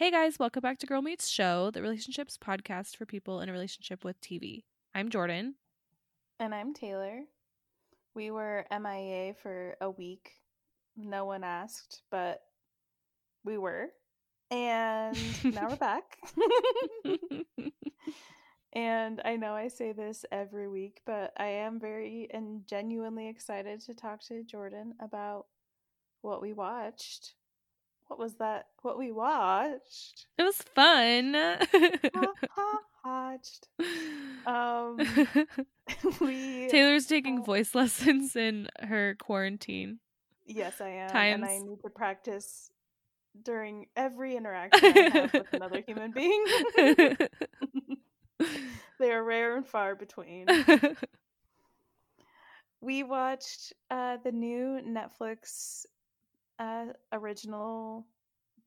Hey guys, welcome back to Girl Meets Show, the relationships podcast for people in a relationship with TV. I'm Jordan. And I'm Taylor. We were MIA for a week. No one asked, but we were. And now we're back. and I know I say this every week, but I am very and genuinely excited to talk to Jordan about what we watched. What was that? What we watched? It was fun. watched. Um, we Taylor's taking voice lessons in her quarantine. Yes, I am, Times. and I need to practice during every interaction I have with another human being. they are rare and far between. we watched uh, the new Netflix uh, original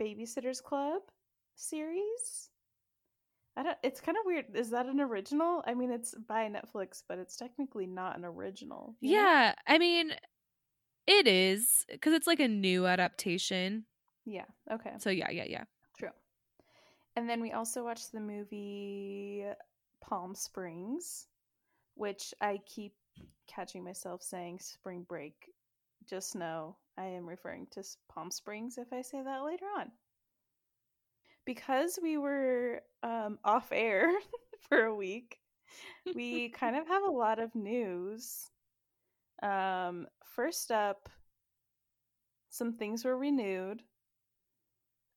Babysitters Club series. I don't. It's kind of weird. Is that an original? I mean, it's by Netflix, but it's technically not an original. you know? yeah, I mean, it is because it's like a new adaptation. Yeah. Okay. So yeah, yeah, yeah. True. And then we also watched the movie Palm Springs, which I keep catching myself saying spring break. Just know I am referring to Palm Springs if I say that later on. Because we were um, off air for a week, we kind of have a lot of news. Um, first up, some things were renewed.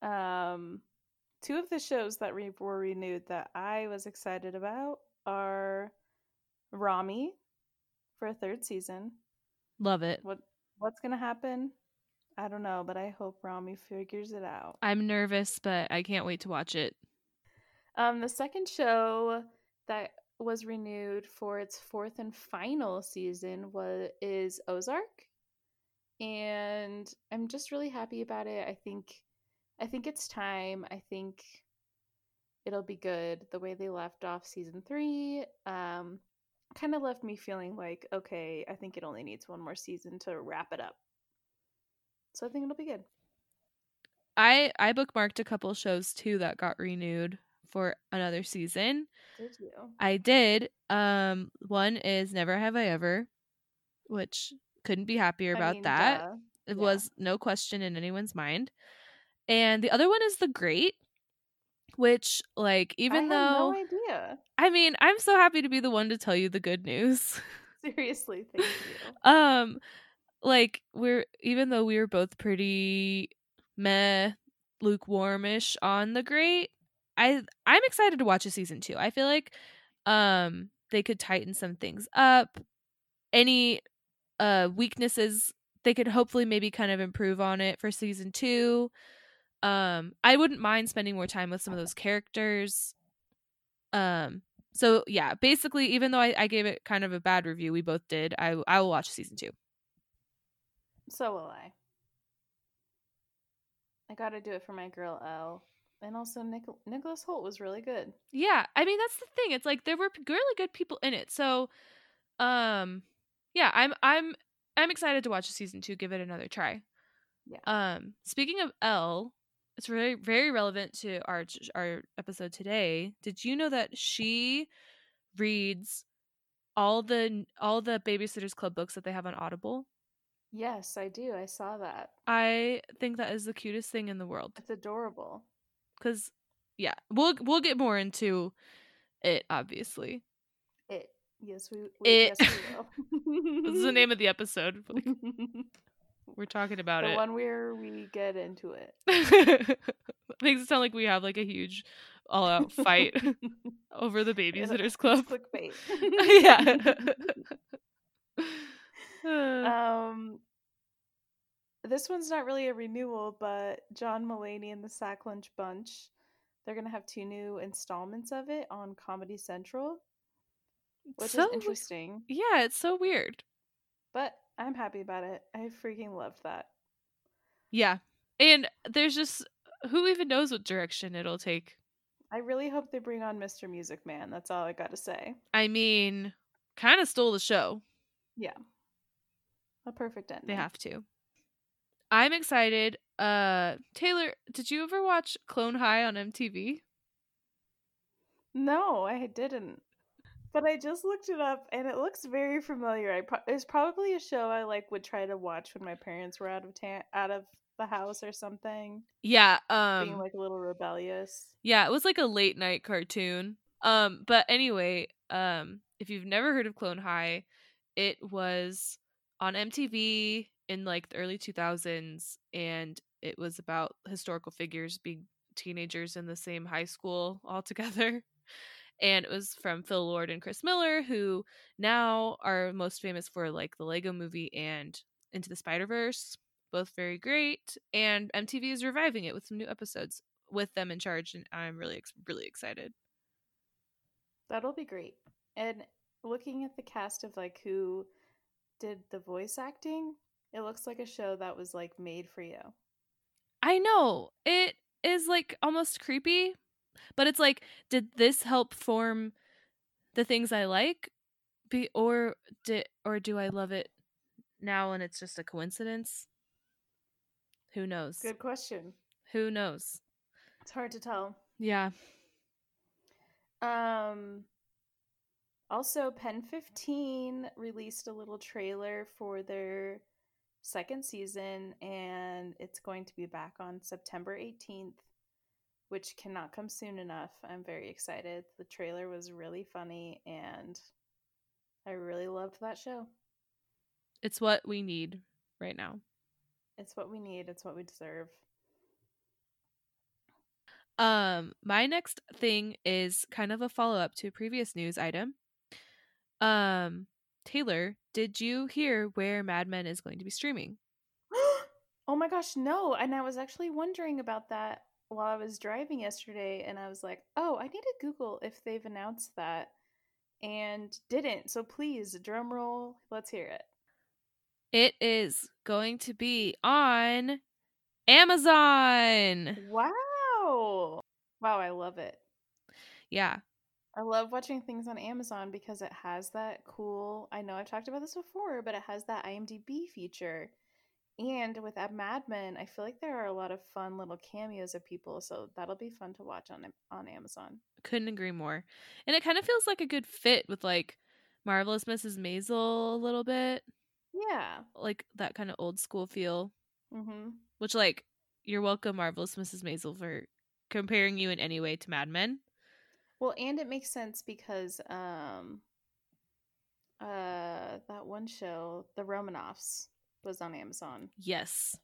Um, two of the shows that re- were renewed that I was excited about are Ramy for a third season. Love it. What what's gonna happen? I don't know, but I hope Ramy figures it out. I'm nervous, but I can't wait to watch it. Um, the second show that was renewed for its fourth and final season was is Ozark, and I'm just really happy about it. I think, I think it's time. I think it'll be good. The way they left off season three, um, kind of left me feeling like, okay, I think it only needs one more season to wrap it up. So I think it'll be good. I I bookmarked a couple shows too that got renewed for another season. Did you? I did. Um, one is Never Have I Ever, which couldn't be happier I about mean, that. duh. It Yeah. was no question in anyone's mind. And the other one is The Great, which like even though no idea. I mean, I'm so happy to be the one to tell you the good news. Seriously, thank you. um like we're even though we were both pretty meh lukewarmish on the great i i'm excited to watch a season two i feel like um they could tighten some things up any uh weaknesses they could hopefully maybe kind of improve on it for season two um i wouldn't mind spending more time with some of those characters um so yeah basically even though I, I gave it kind of a bad review we both did i i will watch season two So will I. I got to do it for my girl Elle. and also Nic- Nicholas Hoult was really good. Yeah, I mean that's the thing. It's like there were really good people in it. So, um, yeah, I'm I'm I'm excited to watch season two. Give it another try. Yeah. Um, speaking of Elle, it's very very relevant to our our episode today. Did you know that she reads all the all the Babysitters Club books that they have on Audible? Yes, I do. I saw that. I think that is the cutest thing in the world. It's adorable. Cause yeah, we'll we'll get more into it obviously. It. Yes, we. we It. Yes, we will. This is the name of the episode. We're talking about the it. The one where we get into it. Makes it sound like we have like a huge all out fight over the babysitters club. Clickbait. yeah. Um, this one's not really a renewal, but John Mulaney and the Sack Lunch Bunch, they're gonna have two new installments of it on Comedy Central, which So- is interesting. yeah, it's so weird. But I'm happy about it. I freaking loved that. Yeah. And there's just who even knows what direction it'll take. I really hope they bring on Mr. Music Man. That's all I gotta say. I mean, kind of stole the show. Yeah, a perfect ending. They have to. I'm excited. Uh Taylor, did you ever watch Clone High on MTV? No, I didn't. But I just looked it up and it looks very familiar. I pro- it's probably a show I like would try to watch when my parents were out of ta- out of the house or something. Yeah, being um like a little rebellious. yeah, it was like a late night cartoon. Um but anyway, um if you've never heard of Clone High, it was on MTV in like the early 2000s and it was about historical figures being teenagers in the same high school all together. And it was from Phil Lord and Chris Miller, who now are most famous for like the Lego movie and Into the Spider Verse. Both very great. And MTV is reviving it with some new episodes with them in charge. And I'm really, really excited. That'll be great. And looking at the cast of like who did the voice acting, it looks like a show that was like made for you. I know. It is like almost creepy, but it's like, did this help form the things I like? Be or did or do I love it now and it's just a coincidence? Who knows? Good question. Who knows? It's hard to tell. Yeah. Um also PEN15 released a little trailer for their second season and it's going to be back on September 18th, which cannot come soon enough. I'm very excited. The trailer was really funny and I really loved that show. It's what we need right now. It's what we need, it's what we deserve. Um, my next thing is kind of a follow up to a previous news item. Um, Taylor, did you hear where Mad Men is going to be streaming? oh my gosh, no. And I was actually wondering about that while I was driving yesterday and I was like, "Oh, I need to Google if they've announced that." And didn't. So please, drum roll, let's hear it. It is going to be on Amazon. Wow. Wow, I love it. Yeah. I love watching things on Amazon because it has that cool. I know I've talked about this before, but it has that IMDb feature. And with Mad Men, I feel like there are a lot of fun little cameos of people, so that'll be fun to watch on on Amazon. Couldn't agree more. And it kind of feels like a good fit with like Marvelous Mrs. Maisel a little bit. Yeah. Like that kind of old school feel. Mm-hmm. Which like you're welcome, Marvelous Mrs. Maisel, for comparing you in any way to Mad Men. Well, and it makes sense because um uh that one show, The Romanoffs, was on Amazon. Yes.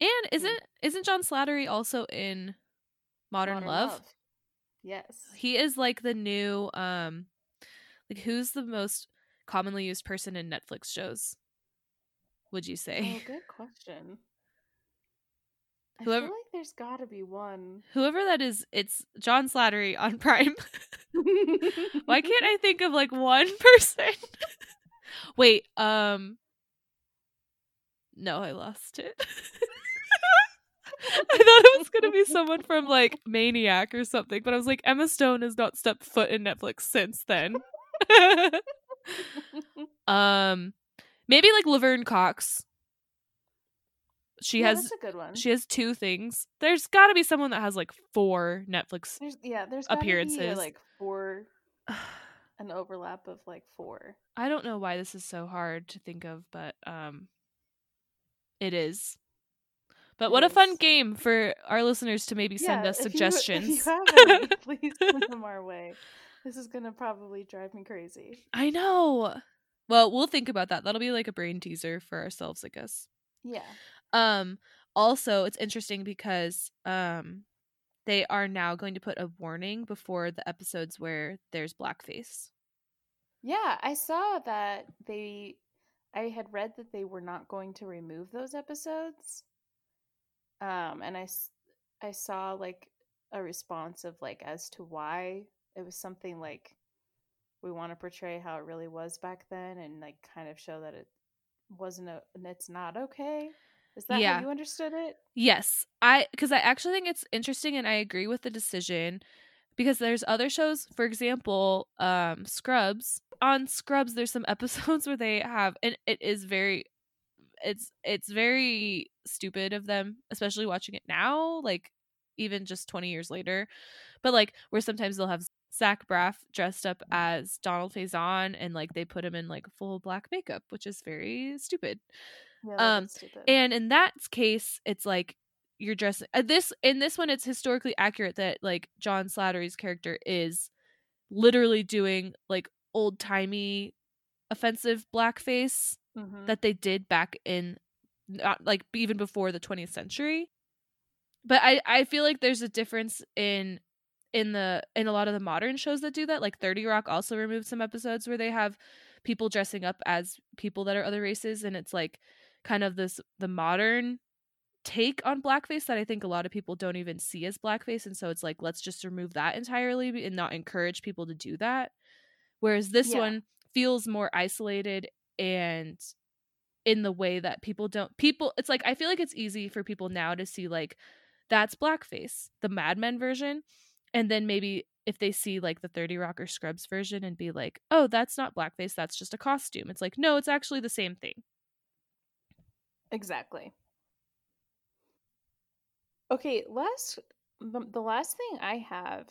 And isn't isn't John Slattery also in Modern, Modern Love? Love. Yes. He is like the new um like who's the most commonly used person in Netflix shows? Would you Oh, say? good question. I Whoever- feel like there's got to be one. Whoever that is, it's John Slattery on Prime. Why can't I think of like one person? Wait, um No, I lost it. I thought it was gonna be someone from like Maniac or something, but I was like, Emma Stone has not stepped foot in Netflix since then. um maybe like Laverne Cox. She yeah, has that's a good one. she has two things. There's got to be someone that has like four Netflix. There's yeah, there's gotta Be appearances. like four, an overlap of like four. I don't know why this is so hard to think of, but um it is. But It what a fun game for our listeners to maybe send Yeah, us if you- suggestions. If you, have any, please send them our way. This is gonna probably drive me crazy. I know. Well, we'll think about that. That'll be like a brain teaser for ourselves, I guess. Yeah. Um also, it's interesting because um they are now going to put a warning before the episodes where there's blackface. Yeah, I saw that they I had read that they were not going to remove those episodes. Um and I I saw like a response of like as to why it was something like we want to portray how it really was back then and like kind of show that it wasn't a it's not okay. Is that Yeah. how you understood it? Yes, I because I actually think it's interesting and I agree with the decision because there's other shows, for example, um Scrubs. On Scrubs there's some episodes where they have and it is very it's it's very stupid of them, especially watching it now, like even just 20 years later. But like where sometimes they'll have Zach Braff dressed up as Donald Faison and like they put him in like full black makeup, which is very stupid. Yeah, Um. And in that case, it's like you're dressing uh, this in this one. It's historically accurate that like John Slattery's character is literally doing like old timey offensive blackface Mhm. that they did back in not like even before the 20th century but i i feel like there's a difference in in the in a lot of the modern shows that do that like 30 rock also removed some episodes where they have people dressing up as people that are other races and it's like kind of this the modern take on blackface that i think a lot of people don't even see as blackface and so it's like let's just remove that entirely and not encourage people to do that. Whereas this Yeah. one feels more isolated and in the way that people don't people it's like i feel like it's easy for people now to see like that's blackface the mad men version and then maybe if they see like the 30 rock or scrubs version and be like oh that's not blackface that's just a costume. It's like no it's actually the same thing Exactly. Okay, last the, the last thing I have,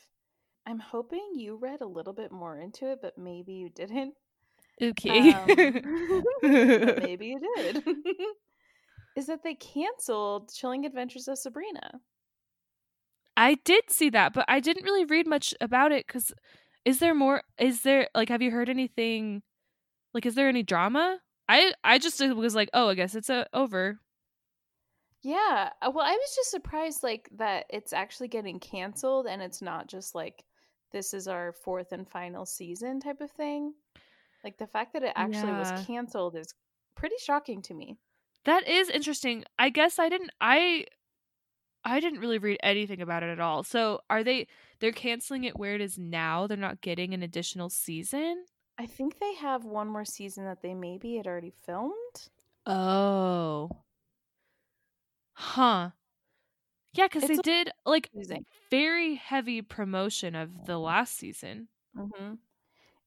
I'm hoping you read a little bit more into it, but maybe you didn't. okay Um, maybe you did. Is that they canceled Chilling Adventures of Sabrina? i did see that but i didn't really read much about it because is there more is there like have you heard anything like is there any drama i i just was like oh i guess it's uh, over Yeah. uh, Well, I was just surprised like that it's actually getting canceled and it's not just like this is our fourth and final season type of thing. Like the fact that it actually Yeah. was canceled is pretty shocking to me. That is interesting. I guess I didn't I I didn't really read anything about it at all. So are they they're canceling it where it is now? They're not getting an additional season? I think they have one more season that they maybe had already filmed. Oh. Huh. Yeah, cuz they did like Confusing. very heavy promotion of the last season. hmm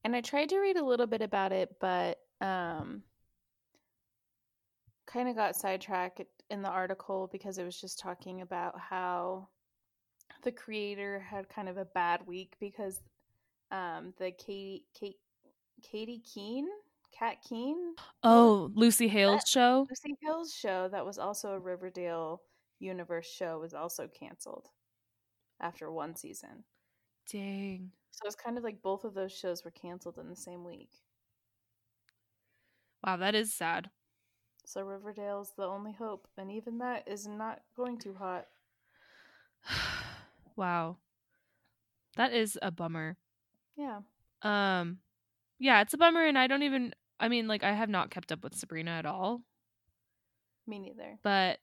And I tried to read a little bit about it, but um, kind of got sidetracked in the article because it was just talking about how the creator had kind of a bad week because um, the Katie Kate Katy Keene, Kat Keene, Oh, Lucy Hale's show? Lucy Hale's show that was also a Riverdale universe show was also canceled after one season. Dang. So it's kind of like both of those shows were canceled in the same week. Wow, that is sad. So Riverdale's the only hope, and even that is not going too hot. wow. That is a bummer. Yeah. Um yeah, it's a bummer and I don't even I mean like I have not kept up with Sabrina at all, Me neither. but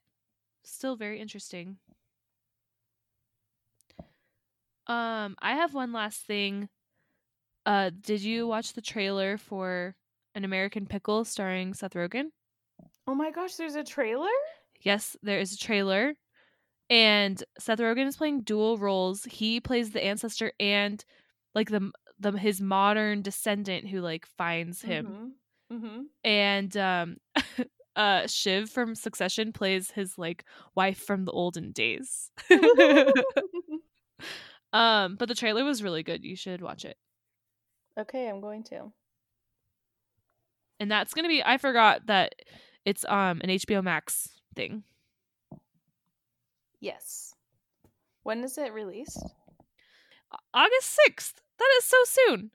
still very interesting. Um I have one last thing. Uh did you watch the trailer for An American Pickle starring Seth Rogen? Oh my gosh, there's a trailer? Yes, there is a trailer. And Seth Rogen is playing dual roles. He plays the ancestor and like the the his modern descendant who like finds him. Mm-hmm. and um uh shiv from succession plays his like wife from the olden days Mm-hmm. um but the trailer was really good you should watch it okay, I'm going to. and that's gonna be i forgot that it's um an hbo max thing Yes. When is it released? August 6th that is so soon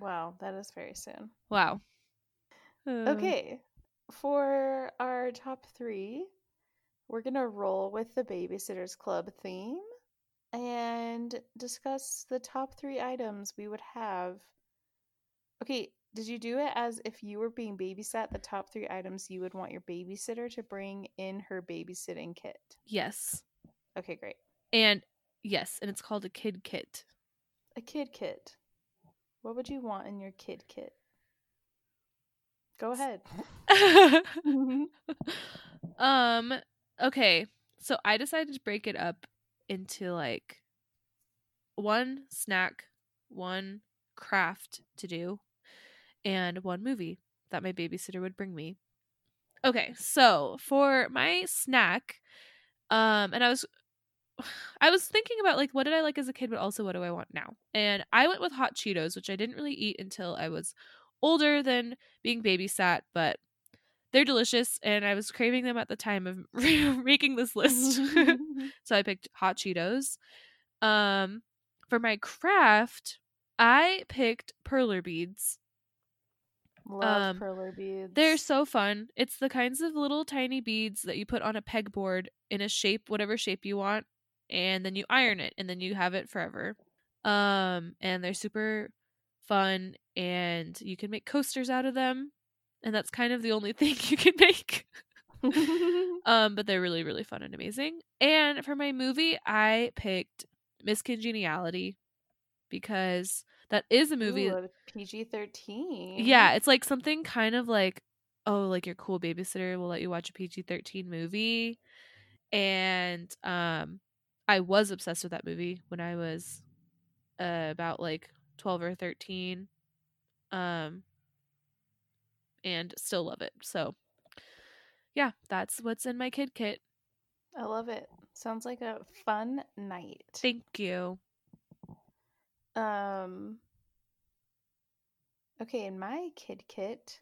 Wow, that is very soon. wow Uh, Okay, for our top three, we're gonna roll with the Babysitters Club theme and discuss the top three items we would have. Okay, did you do it as if you were being babysat? The top three items you would want your babysitter to bring in her babysitting kit. yes Okay, great. and yes and it's called a kid kit A kid kit. What would you want in your kid kit? Go ahead. um okay so i decided to break it up into like one snack one craft to do and one movie that my babysitter would bring me Okay, so for my snack, um, and I was I was thinking about like what did I like as a kid, but also what do I want now? And I went with hot Cheetos, which I didn't really eat until I was older than being babysat, but they're delicious and I was craving them at the time of making this list. so I picked hot Cheetos. Um for my craft, I picked perler beads. Love Um, perler beads. They're so fun. It's the kinds of little tiny beads that you put on a pegboard in a shape, whatever shape you want, and then you iron it and then you have it forever. Um, and they're super fun and you can make coasters out of them. And that's kind of the only thing you can make. um, but they're really, really fun and amazing. And for my movie, I picked Miss Congeniality because that is a movie. PG thirteen. Yeah, it's like something kind of like, oh, like your cool babysitter will let you watch a PG thirteen movie, and um, I was obsessed with that movie when I was uh, about like twelve or thirteen, um, and still love it. So, yeah, that's what's in my kid kit. I love it. Sounds like a fun night. Thank you. Um. Okay, in my kid kit,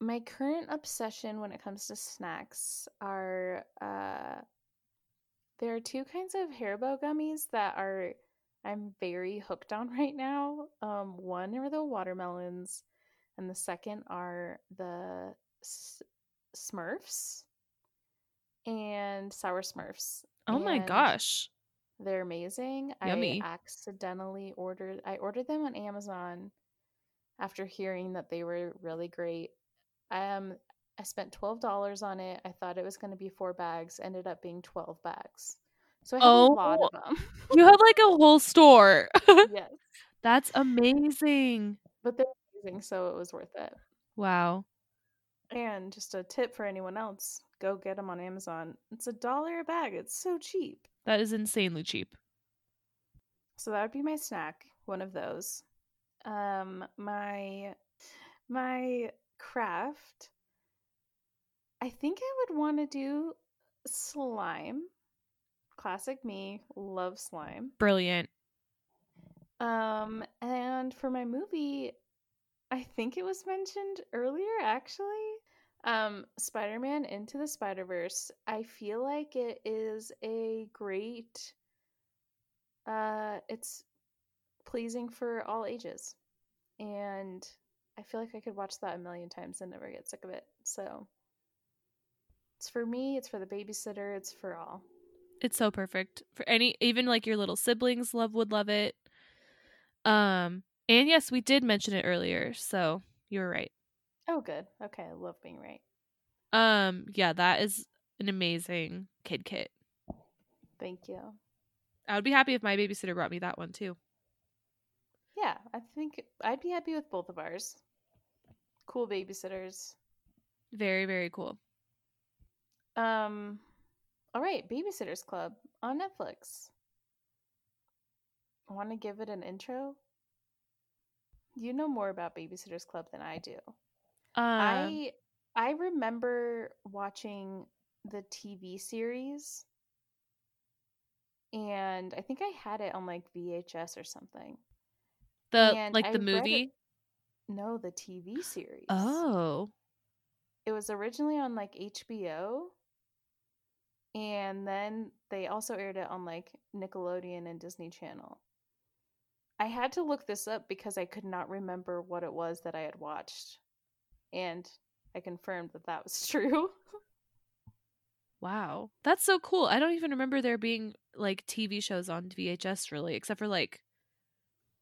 my current obsession when it comes to snacks are uh there are two kinds of Haribo gummies that are I'm very hooked on right now. Um one are the watermelons and the second are the S- Smurfs and sour Smurfs. Oh my And gosh. they're amazing. Yummy. I accidentally ordered I ordered them on Amazon after hearing that they were really great. Um I spent twelve dollars on it. I thought it was gonna be four bags, ended up being twelve bags. So I have a lot Oh. of them. You have like a whole store. yes. That's amazing. But they're amazing, so it was worth it. Wow. And just a tip for anyone else, go get them on Amazon. It's a dollar a bag. It's so cheap. That is insanely cheap. So that would be my snack, one of those. Um my my craft I think I would want to do slime. Classic me, love slime. Brilliant. Um and for my movie I think it was mentioned earlier actually. Um Spider-Man Into the Spider-Verse. I feel like it is a great uh it's pleasing for all ages. And I feel like I could watch that a million times and never get sick of it. So it's for me, it's for the babysitter, it's for all. It's so perfect for any even like your little siblings love would love it. Um and yes, we did mention it earlier, so you were right. Oh good. Okay, I love being right. Um yeah, that is an amazing kid kit. Thank you. I would be happy if my babysitter brought me that one too. Yeah, I think I'd be happy with both of ours. Cool babysitters. Very very cool. Um all right, Babysitters Club on Netflix. Want to give it an intro? You know more about Babysitters Club than I do. Um I I remember watching the TV series and I think I had it on like VHS or something. the and like I the read it- movie. No, the TV series. Oh. It was originally on like HBO and then they also aired it on like Nickelodeon and Disney Channel. I had to look this up because I could not remember what it was that I had watched. And I confirmed that that was true. Wow. That's so cool. I don't even remember there being like TV shows on VHS really, except for like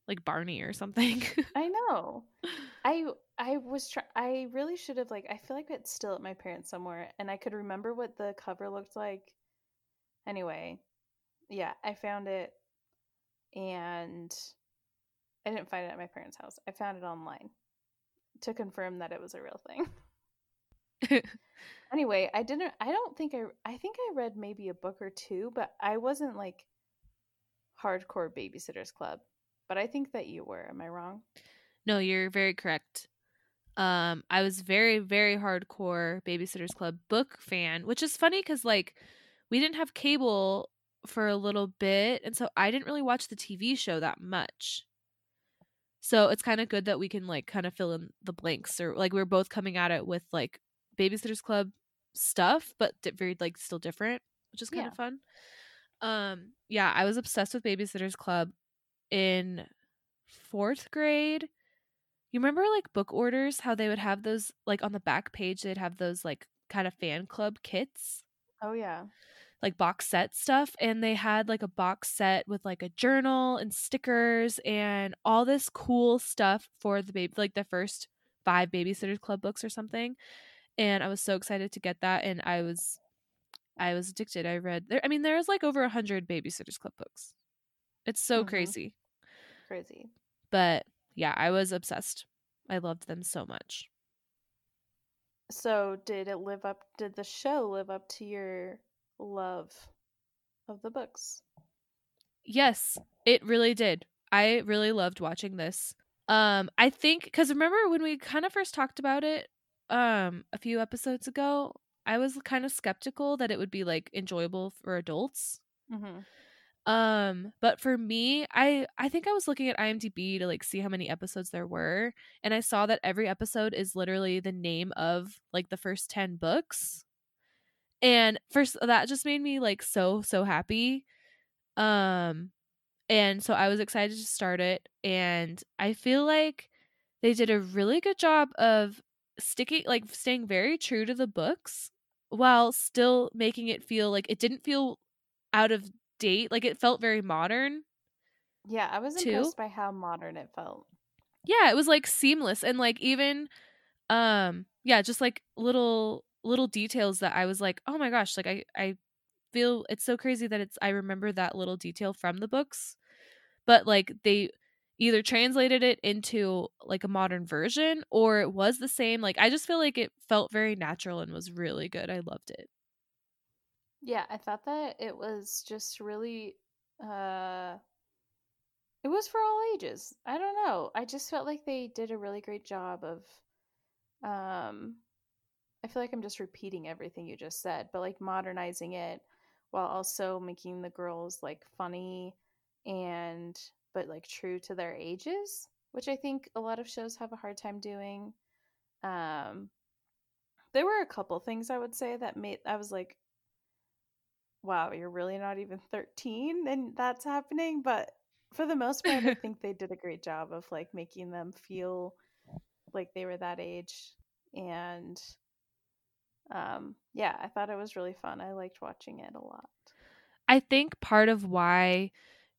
like Barney or something. I know. I I was try- I really should have like I feel like it's still at my parents somewhere and I could remember what the cover looked like. Anyway, yeah, I found it and I didn't find it at my parents' house. I found it online to confirm that it was a real thing. anyway, I didn't I don't think I I think I read maybe a book or two, but I wasn't like hardcore babysitters club. But I think that you were. Am I wrong? no, you're very correct. Um, I was very, very hardcore Babysitters Club book fan, which is funny because like we didn't have cable for a little bit, and so I didn't really watch the TV show that much. So it's kind of good that we can like kind of fill in the blanks, or like we are both coming at it with like Babysitters Club stuff, but di- very like still different, which is kind Yeah. of fun. Um, yeah, I was obsessed with Babysitters Club in fourth grade. You remember like book orders, how they would have those like on the back page, they'd have those like kind of fan club kits, Oh yeah. like box set stuff. And they had like a box set with like a journal and stickers and all this cool stuff for the baby, like the first five Babysitters Club books or something. And I was so excited to get that. And I was, I was addicted. I read there. I mean, there's like over a hundred Babysitters Club books. It's so Mhm. crazy. Crazy. But yeah, I was obsessed. I loved them so much. So did it live up did the show live up to your love of the books? Yes, it really did. I really loved watching this. Um, I think because remember when we kind of first talked about it, um, a few episodes ago, I was kind of skeptical that it would be like enjoyable for adults. Mm-hmm. Um, but for me, I I think I was looking at IMDb to like see how many episodes there were, and I saw that every episode is literally the name of like the first 10 books. And first that just made me like so so happy. Um and so I was excited to start it and I feel like they did a really good job of sticking like staying very true to the books while still making it feel like it didn't feel out of date like it felt very modern Yeah, I was Two? impressed by how modern it felt. yeah it was like seamless and like even um yeah just like little little details that i was like oh my gosh like i i feel it's so crazy that it's i remember that little detail from the books but like they either translated it into like a modern version or it was the same like i just feel like it felt very natural and was really good i loved it Yeah, I thought that it was just really uh it was for all ages. I don't know. I just felt like they did a really great job of um I feel like I'm just repeating everything you just said, but like modernizing it while also making the girls like funny and but like true to their ages, which I think a lot of shows have a hard time doing. Um there were a couple things I would say that made I was like wow, you're really not even 13 and that's happening, but for the most part I think they did a great job of like making them feel like they were that age and um yeah, I thought it was really fun. I liked watching it a lot. i think part of why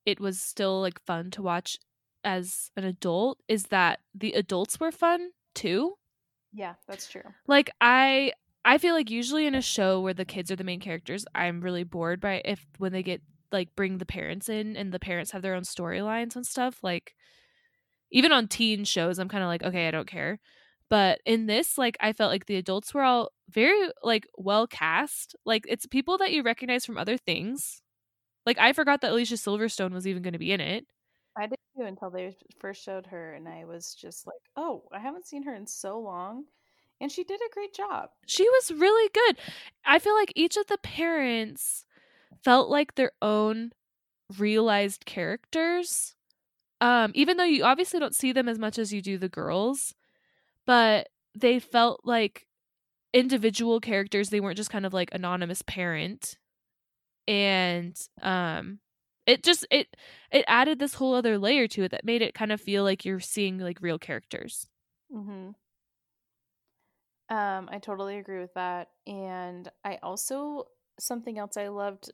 it was still like fun to watch as an adult is that the adults were fun too Yeah, that's true. like i i feel like usually in a show where the kids are the main characters i'm really bored by if when they get like bring the parents in and the parents have their own storylines and stuff like even on teen shows i'm kind of like okay i don't care. But in this like i felt like the adults were all very like well cast like it's people that you recognize from other things. Like i forgot that alicia silverstone was even going to be in it. I did too until they first showed her and I was just like, "Oh, I haven't seen her in so long." And she did a great job. she was really good. I feel like each of the parents felt like their own realized characters. Um, even though you obviously don't see them as much as you do the girls, but they felt like individual characters. They weren't just kind of like anonymous parent. And um it just it it added this whole other layer to it that made it kind of feel like you're seeing like real characters. Mm-hmm. Um, I totally agree with that. And I also something else I loved.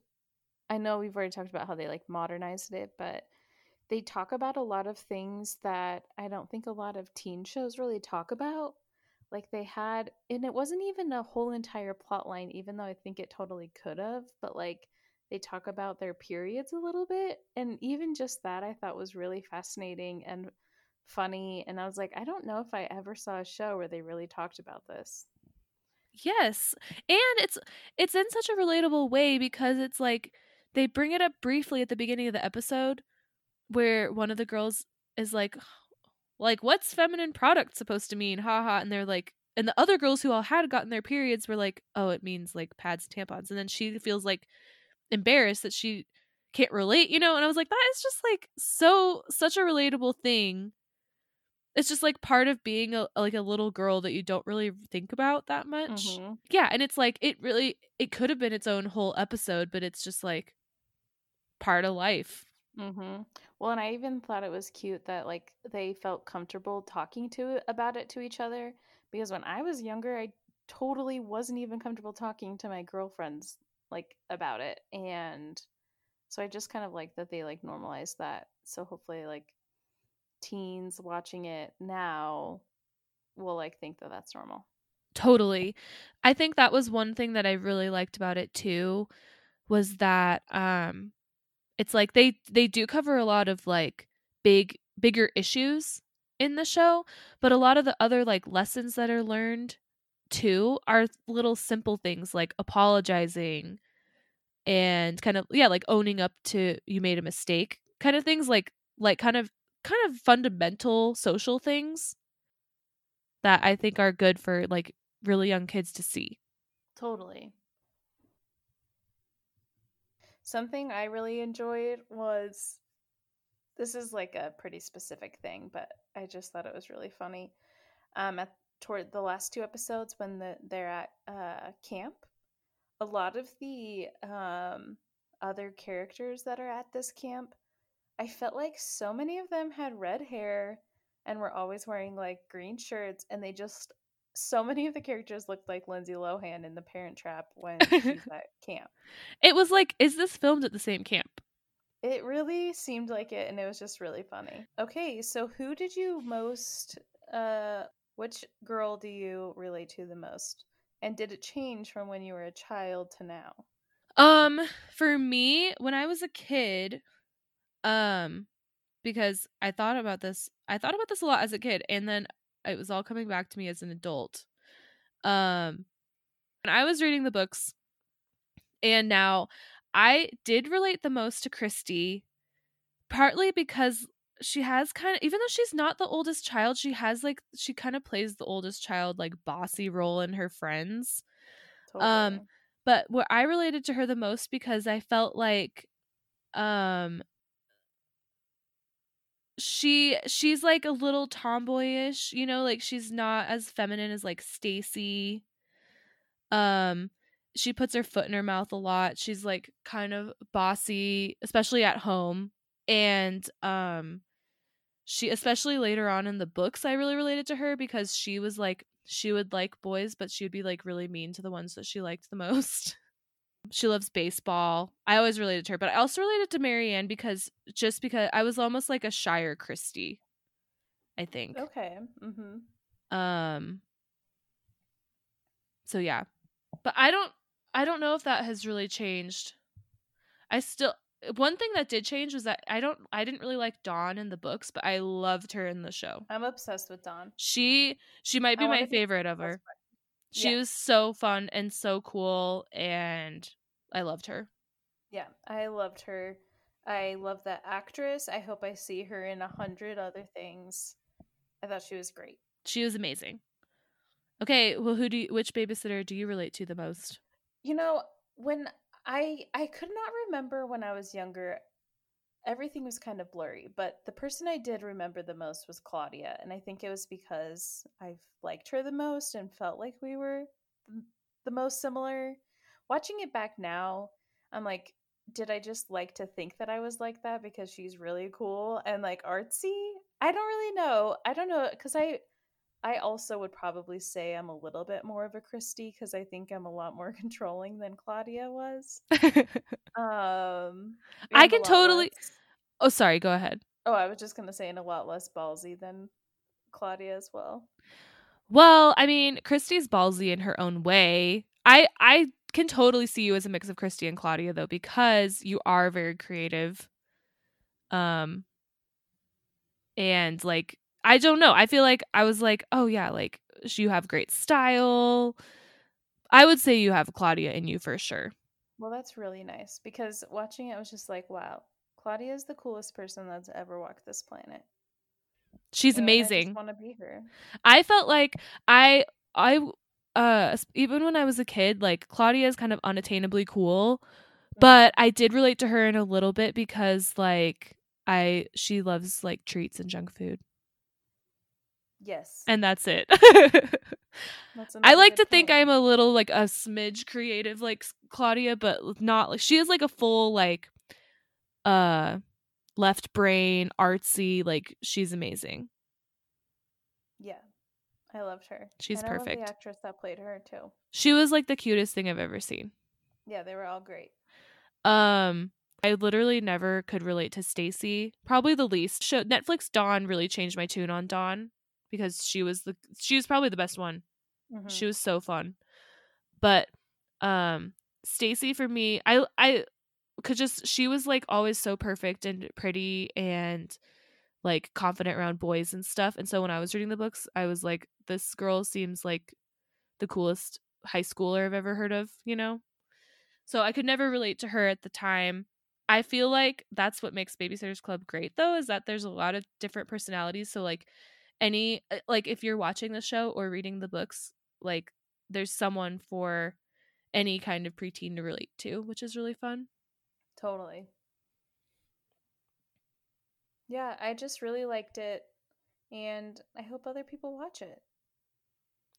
I know we've already talked about how they like modernized it, but they talk about a lot of things that I don't think a lot of teen shows really talk about. Like they had, and it wasn't even a whole entire plot line, even though I think it totally could have, but like they talk about their periods a little bit. And even just that I thought was really fascinating and funny. And I was like, I don't know if I ever saw a show where they really talked about this. Yes. And it's it's in such a relatable way because it's like they bring it up briefly at the beginning of the episode where one of the girls is like like what's feminine product supposed to mean haha and they're like and the other girls who all had gotten their periods were like oh it means like pads and tampons and then she feels like embarrassed that she can't relate you know and i was like that is just like so such a relatable thing it's just like part of being a like a little girl that you don't really think about that much Mhm. yeah and it's like it really it could have been its own whole episode but it's just like part of life Mm-hmm. Well, and I even thought it was cute that like they felt comfortable talking to about it to each other because when I was younger, I totally wasn't even comfortable talking to my girlfriends like about it. And so I just kind of like that they like normalized that. So hopefully like teens watching it now will like think that that's normal. totally i think that was one thing that i really liked about it too was that um it's like they they do cover a lot of like big bigger issues in the show but a lot of the other like lessons that are learned too are little simple things like apologizing and kind of yeah like owning up to you made a mistake kind of things like like kind of kind of fundamental social things that i think are good for like really young kids to see Totally. Something I really enjoyed was this is like a pretty specific thing, but I just thought it was really funny. Um, at toward the last two episodes when the they're at uh, camp, a lot of the um, other characters that are at this camp, I felt like so many of them had red hair and were always wearing like green shirts, and they just so many of the characters looked like Lindsay Lohan in The Parent Trap when she's at camp. it was like is this filmed at the same camp It really seemed like it, and it was just really funny. Okay, so who did you most, uh, which girl do you relate to the most? And did it change from when you were a child to now? Um, for me, when I was a kid, um, because I thought about this, I thought about this a lot as a kid, and then it was all coming back to me as an adult. Um, and I was reading the books, and now I did relate the most to Kristy, partly because she has kind of, even though she's not the oldest child, she has like, she kind of plays the oldest child, like bossy role in her friends. Totally. Um, but where I related to her the most because I felt like um she she's like a little tomboyish, you know, like she's not as feminine as like Stacey. Um she puts her foot in her mouth a lot. She's like kind of bossy, especially at home. And um she especially later on in the books I really related to her because she was like she would like boys, but she would be like really mean to the ones that she liked the most. She loves baseball. I always related to her, but I also related to Mary Anne because just because I was almost like a shyer Kristy, I think. okay. Mm-hmm. Um so yeah. But I don't I don't know if that has really changed. I still one thing that did change was that I don't I didn't really like Dawn in the books, but I loved her in the show. I'm obsessed with Dawn. She she might be my favorite of her. She Yeah. was so fun and so cool and I loved her. Yeah, I loved her. I love that actress. I hope I see her in a hundred other things. I thought she was great. She was amazing. Okay, well who do you, which babysitter do you relate to the most? You know, when I I could not remember when I was younger. Everything was kind of blurry, but the person I did remember the most was Claudia, and I think it was because I've liked her the most and felt like we were the most similar. Watching it back now, I'm like, did I just like to think that I was like that because she's really cool and like artsy? I don't really know. I don't know because I I also would probably say I'm a little bit more of a Kristy because I think I'm a lot more controlling than Claudia was. Um, I can totally- less- oh, sorry, go ahead. Oh, I was just gonna say, and a lot less ballsy than Claudia as well. Well, I mean, Kristy's ballsy in her own way. I I can totally see you as a mix of Kristy and Claudia though because you are very creative. Um and like I don't know. I feel like I was like, "Oh yeah, like you have great style." I would say you have Claudia in you for sure. Well, that's really nice because watching it, I was just like, wow, Claudia is the coolest person that's ever walked this planet. She's and amazing. I want to be her. I felt like I I uh even when I was a kid, like Claudia is kind of unattainably cool, Mm-hmm. but I did relate to her in a little bit because like I she loves like treats and junk food, yes, and that's it. That's I like to think. I'm a little like a smidge creative like Claudia, but not like she is like a full like uh left brain artsy like she's amazing. Yeah, I loved her. She's and perfect. the actress that played her too. She was like the cutest thing I've ever seen. Yeah, they were all great. Um, I literally never could relate to Stacey. Probably the least. Show Netflix Dawn really changed my tune on Dawn because she was the she was probably the best one. Mhm. She was so fun. But um Stacey for me, I I could just she was like always so perfect and pretty and like confident around boys and stuff. And so when I was reading the books, I was like this girl seems like the coolest high schooler I've ever heard of, you know? So I could never relate to her at the time. I feel like that's what makes Babysitters Club great though is that there's a lot of different personalities. So like any uh, like if you're watching the show or reading the books, like there's someone for any kind of preteen to relate to, which is really fun. Totally. Yeah, I just really liked it, and I hope other people watch it.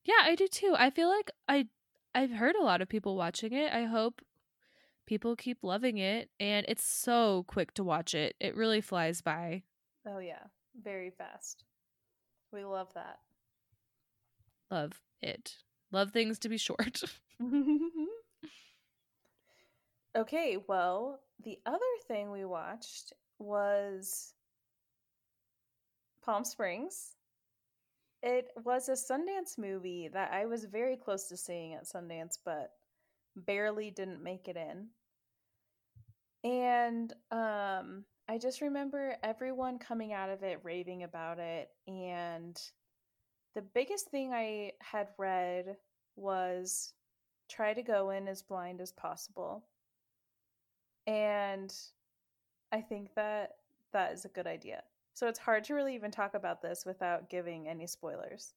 Yeah, I do too. I feel like I I've heard a lot of people watching it. I hope people keep loving it and it's so quick to watch it. It really flies by. Oh yeah, very fast. We love that. Love it. Love things to be short. okay, well, the other thing we watched was Palm Springs. It was a Sundance movie that I was very close to seeing at Sundance, but barely didn't make it in. And um, I just remember everyone coming out of it raving about it. And the biggest thing I had read was try to go in as blind as possible. And I think that that is a good idea. So it's hard to really even talk about this without giving any spoilers.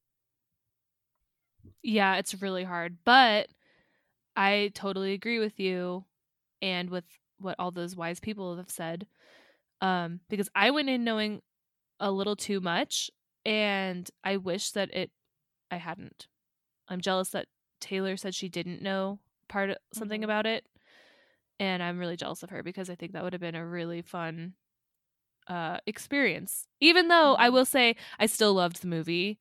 yeah, it's really hard, but I totally agree with you and with what all those wise people have said. Um because I went in knowing a little too much and I wish that it I hadn't. I'm jealous that Taylor said she didn't know part of something Mhm. about it. And I'm really jealous of her because I think that would have been a really fun uh experience. Even though I Mhm. will say I still loved the movie.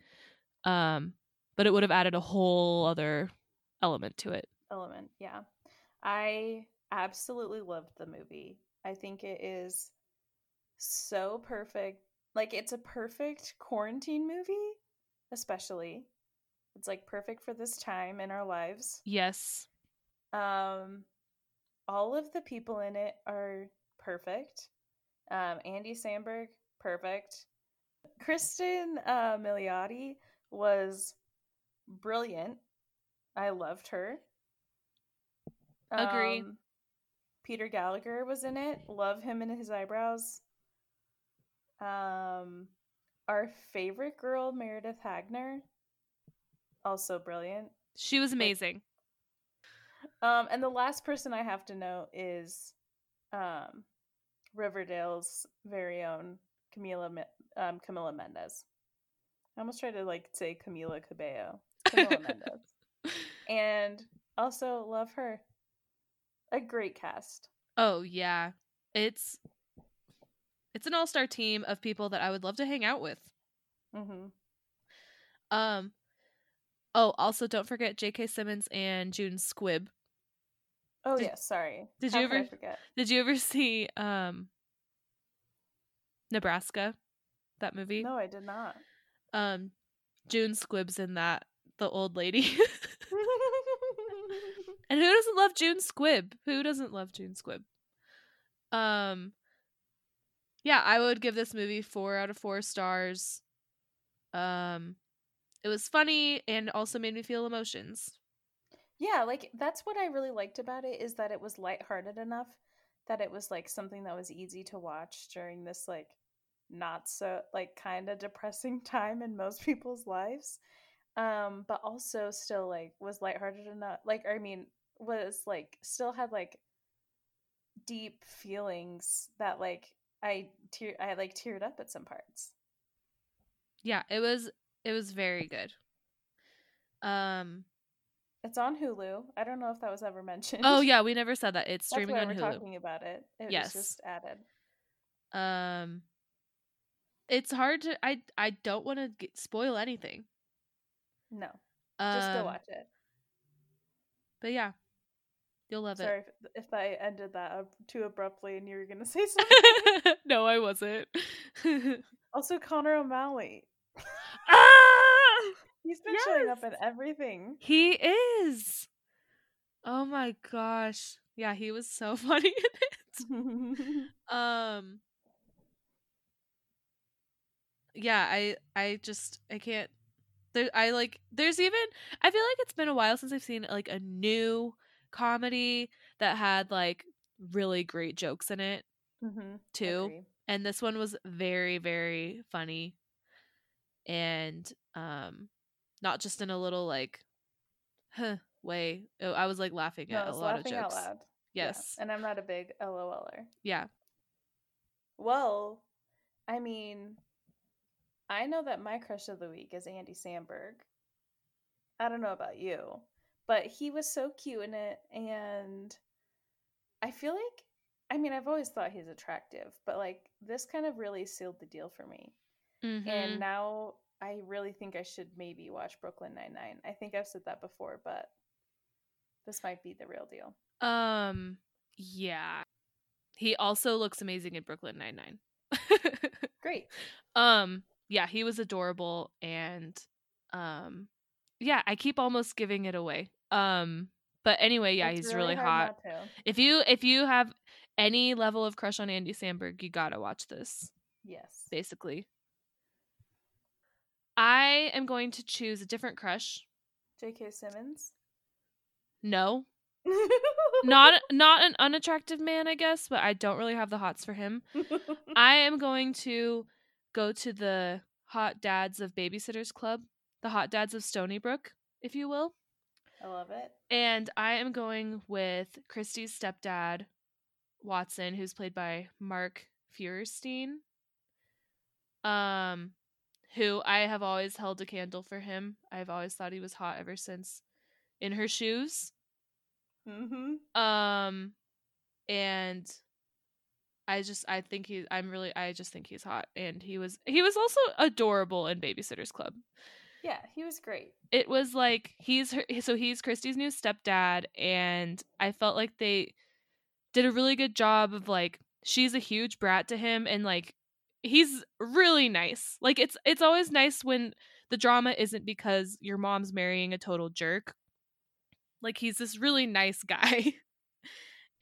Um but it would have added a whole other element to it. Element, yeah. I absolutely loved the movie. I think it is so perfect. Like it's a perfect quarantine movie, especially. It's like perfect for this time in our lives. Yes. Um all of the people in it are perfect. Um Andy Samberg, perfect. Kristen uh Milioti was brilliant. I loved her. Agree. Um, Peter Gallagher was in it. Love him and his eyebrows. Um, our favorite girl, Meredith Hagner, also brilliant. She was amazing. Um, and the last person I have to know is um, Riverdale's very own Camila um, Camila Mendes. I almost tried to like say Camila Cabello. Camila Mendes. And also love her. A great cast. Oh yeah. It's it's an all-star team of people that I would love to hang out with. hmm Um Oh, also don't forget J.K. Simmons and June Squibb. Oh Did- yes, sorry. did How you ever- forget? Did you ever see um Nebraska? That movie? No, I did not. Um June Squibb's in that, the old lady. and who doesn't love June Squibb? Who doesn't love June Squibb? Um Yeah, I would give this movie 4 out of 4 stars. Um it was funny and also made me feel emotions. yeah, like that's what I really liked about it is that it was lighthearted enough that it was like something that was easy to watch during this like not so like kind of depressing time in most people's lives. Um, but also still like was lighthearted enough. Like I mean, was like still had like deep feelings that like I tear I like teared up at some parts. Yeah, it was it was very good. Um it's on Hulu. I don't know if that was ever mentioned. Oh yeah, we never said that. It's streaming on we're Hulu. talking about it. It yes. was just added. Um it's hard to I I don't want to spoil anything. No. Just go Um, watch it. But yeah. You'll love it. Sorry if, if I ended that up too abruptly and you were going to say something. no, I wasn't. also, Connor O'Malley. ah! He's been showing up in everything. He is. Oh my gosh. Yeah, he was so funny in it. Um Yeah, I I just I can't there I like there's even I feel like it's been a while since I've seen like a new comedy that had like really great jokes in it Mhm. too. And this one was very very funny and um not just in a little like huh way. Oh, I was like laughing at I a lot of jokes. loud. Yeah, Yes. And I'm not a big LOLer. Yeah. Well, I mean, I know that my crush of the week is Andy Samberg. I don't know about you, but he was so cute in it. And I feel like, I mean, I've always thought he's attractive, but like this kind of really sealed the deal for me. Mhm. And now I really think I should maybe watch Brooklyn Nine-Nine. I think I've said that before, but this might be the real deal. Um yeah. He also looks amazing in Brooklyn Nine-Nine. Great. um yeah, he was adorable and um yeah, I keep almost giving it away. Um but anyway, yeah, It's he's really, hard hot. If you if you have any level of crush on Andy Samberg, you got to watch this Yes. basically. I am going to choose a different crush. J.K. Simmons. No, not not an unattractive man, I guess, but I don't really have the hots for him. I am going to go to the hot dads of Babysitters Club, the hot dads of Stoneybrook, if you will. I love it. And I am going with Kristy's stepdad, Watson, who's played by Mark Feuerstein. Um, who I have always held a candle for him. I've always thought he was hot ever since in her shoes. Mm-hmm. Um, and I just I think he I'm really I just think he's hot, and he was he was also adorable in Babysitters Club. Yeah, he was great. It was like he's her so he's Kristy's new stepdad, and I felt like they did a really good job of like she's a huge brat to him, and like he's really nice. Like it's it's always nice when the drama isn't because your mom's marrying a total jerk. Like he's this really nice guy.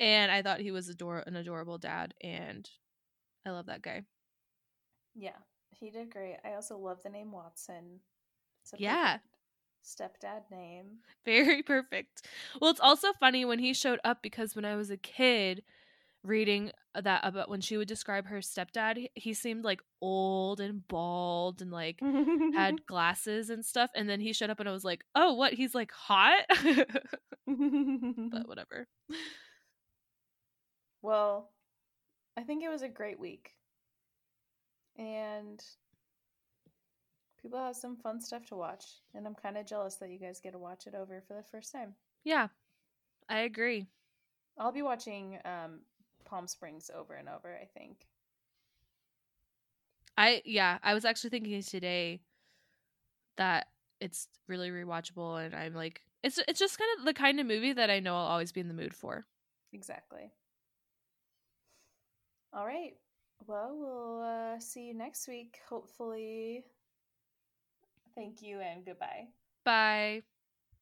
And I thought he was ador- an adorable dad and I love that guy. Yeah, he did great. I also love the name Watson. It's a Yeah. Stepdad name. Very perfect. Well, it's also funny when he showed up because when I was a kid reading that about when she would describe her stepdad, he seemed like old and bald and like had glasses and stuff and then he showed up and I was like, "Oh, what? He's like hot?" but whatever. Well, I think it was a great week. And people have some fun stuff to watch. And I'm kind of jealous that you guys get to watch it over for the first time. Yeah. I agree. I'll be watching um, Palm Springs over and over, I think. I yeah, I was actually thinking today that it's really rewatchable and I'm like it's it's just kind of the kind of movie that I know I'll always be in the mood for. Exactly. All right. Well, we'll uh, see you next week, hopefully. Thank you and goodbye. Bye.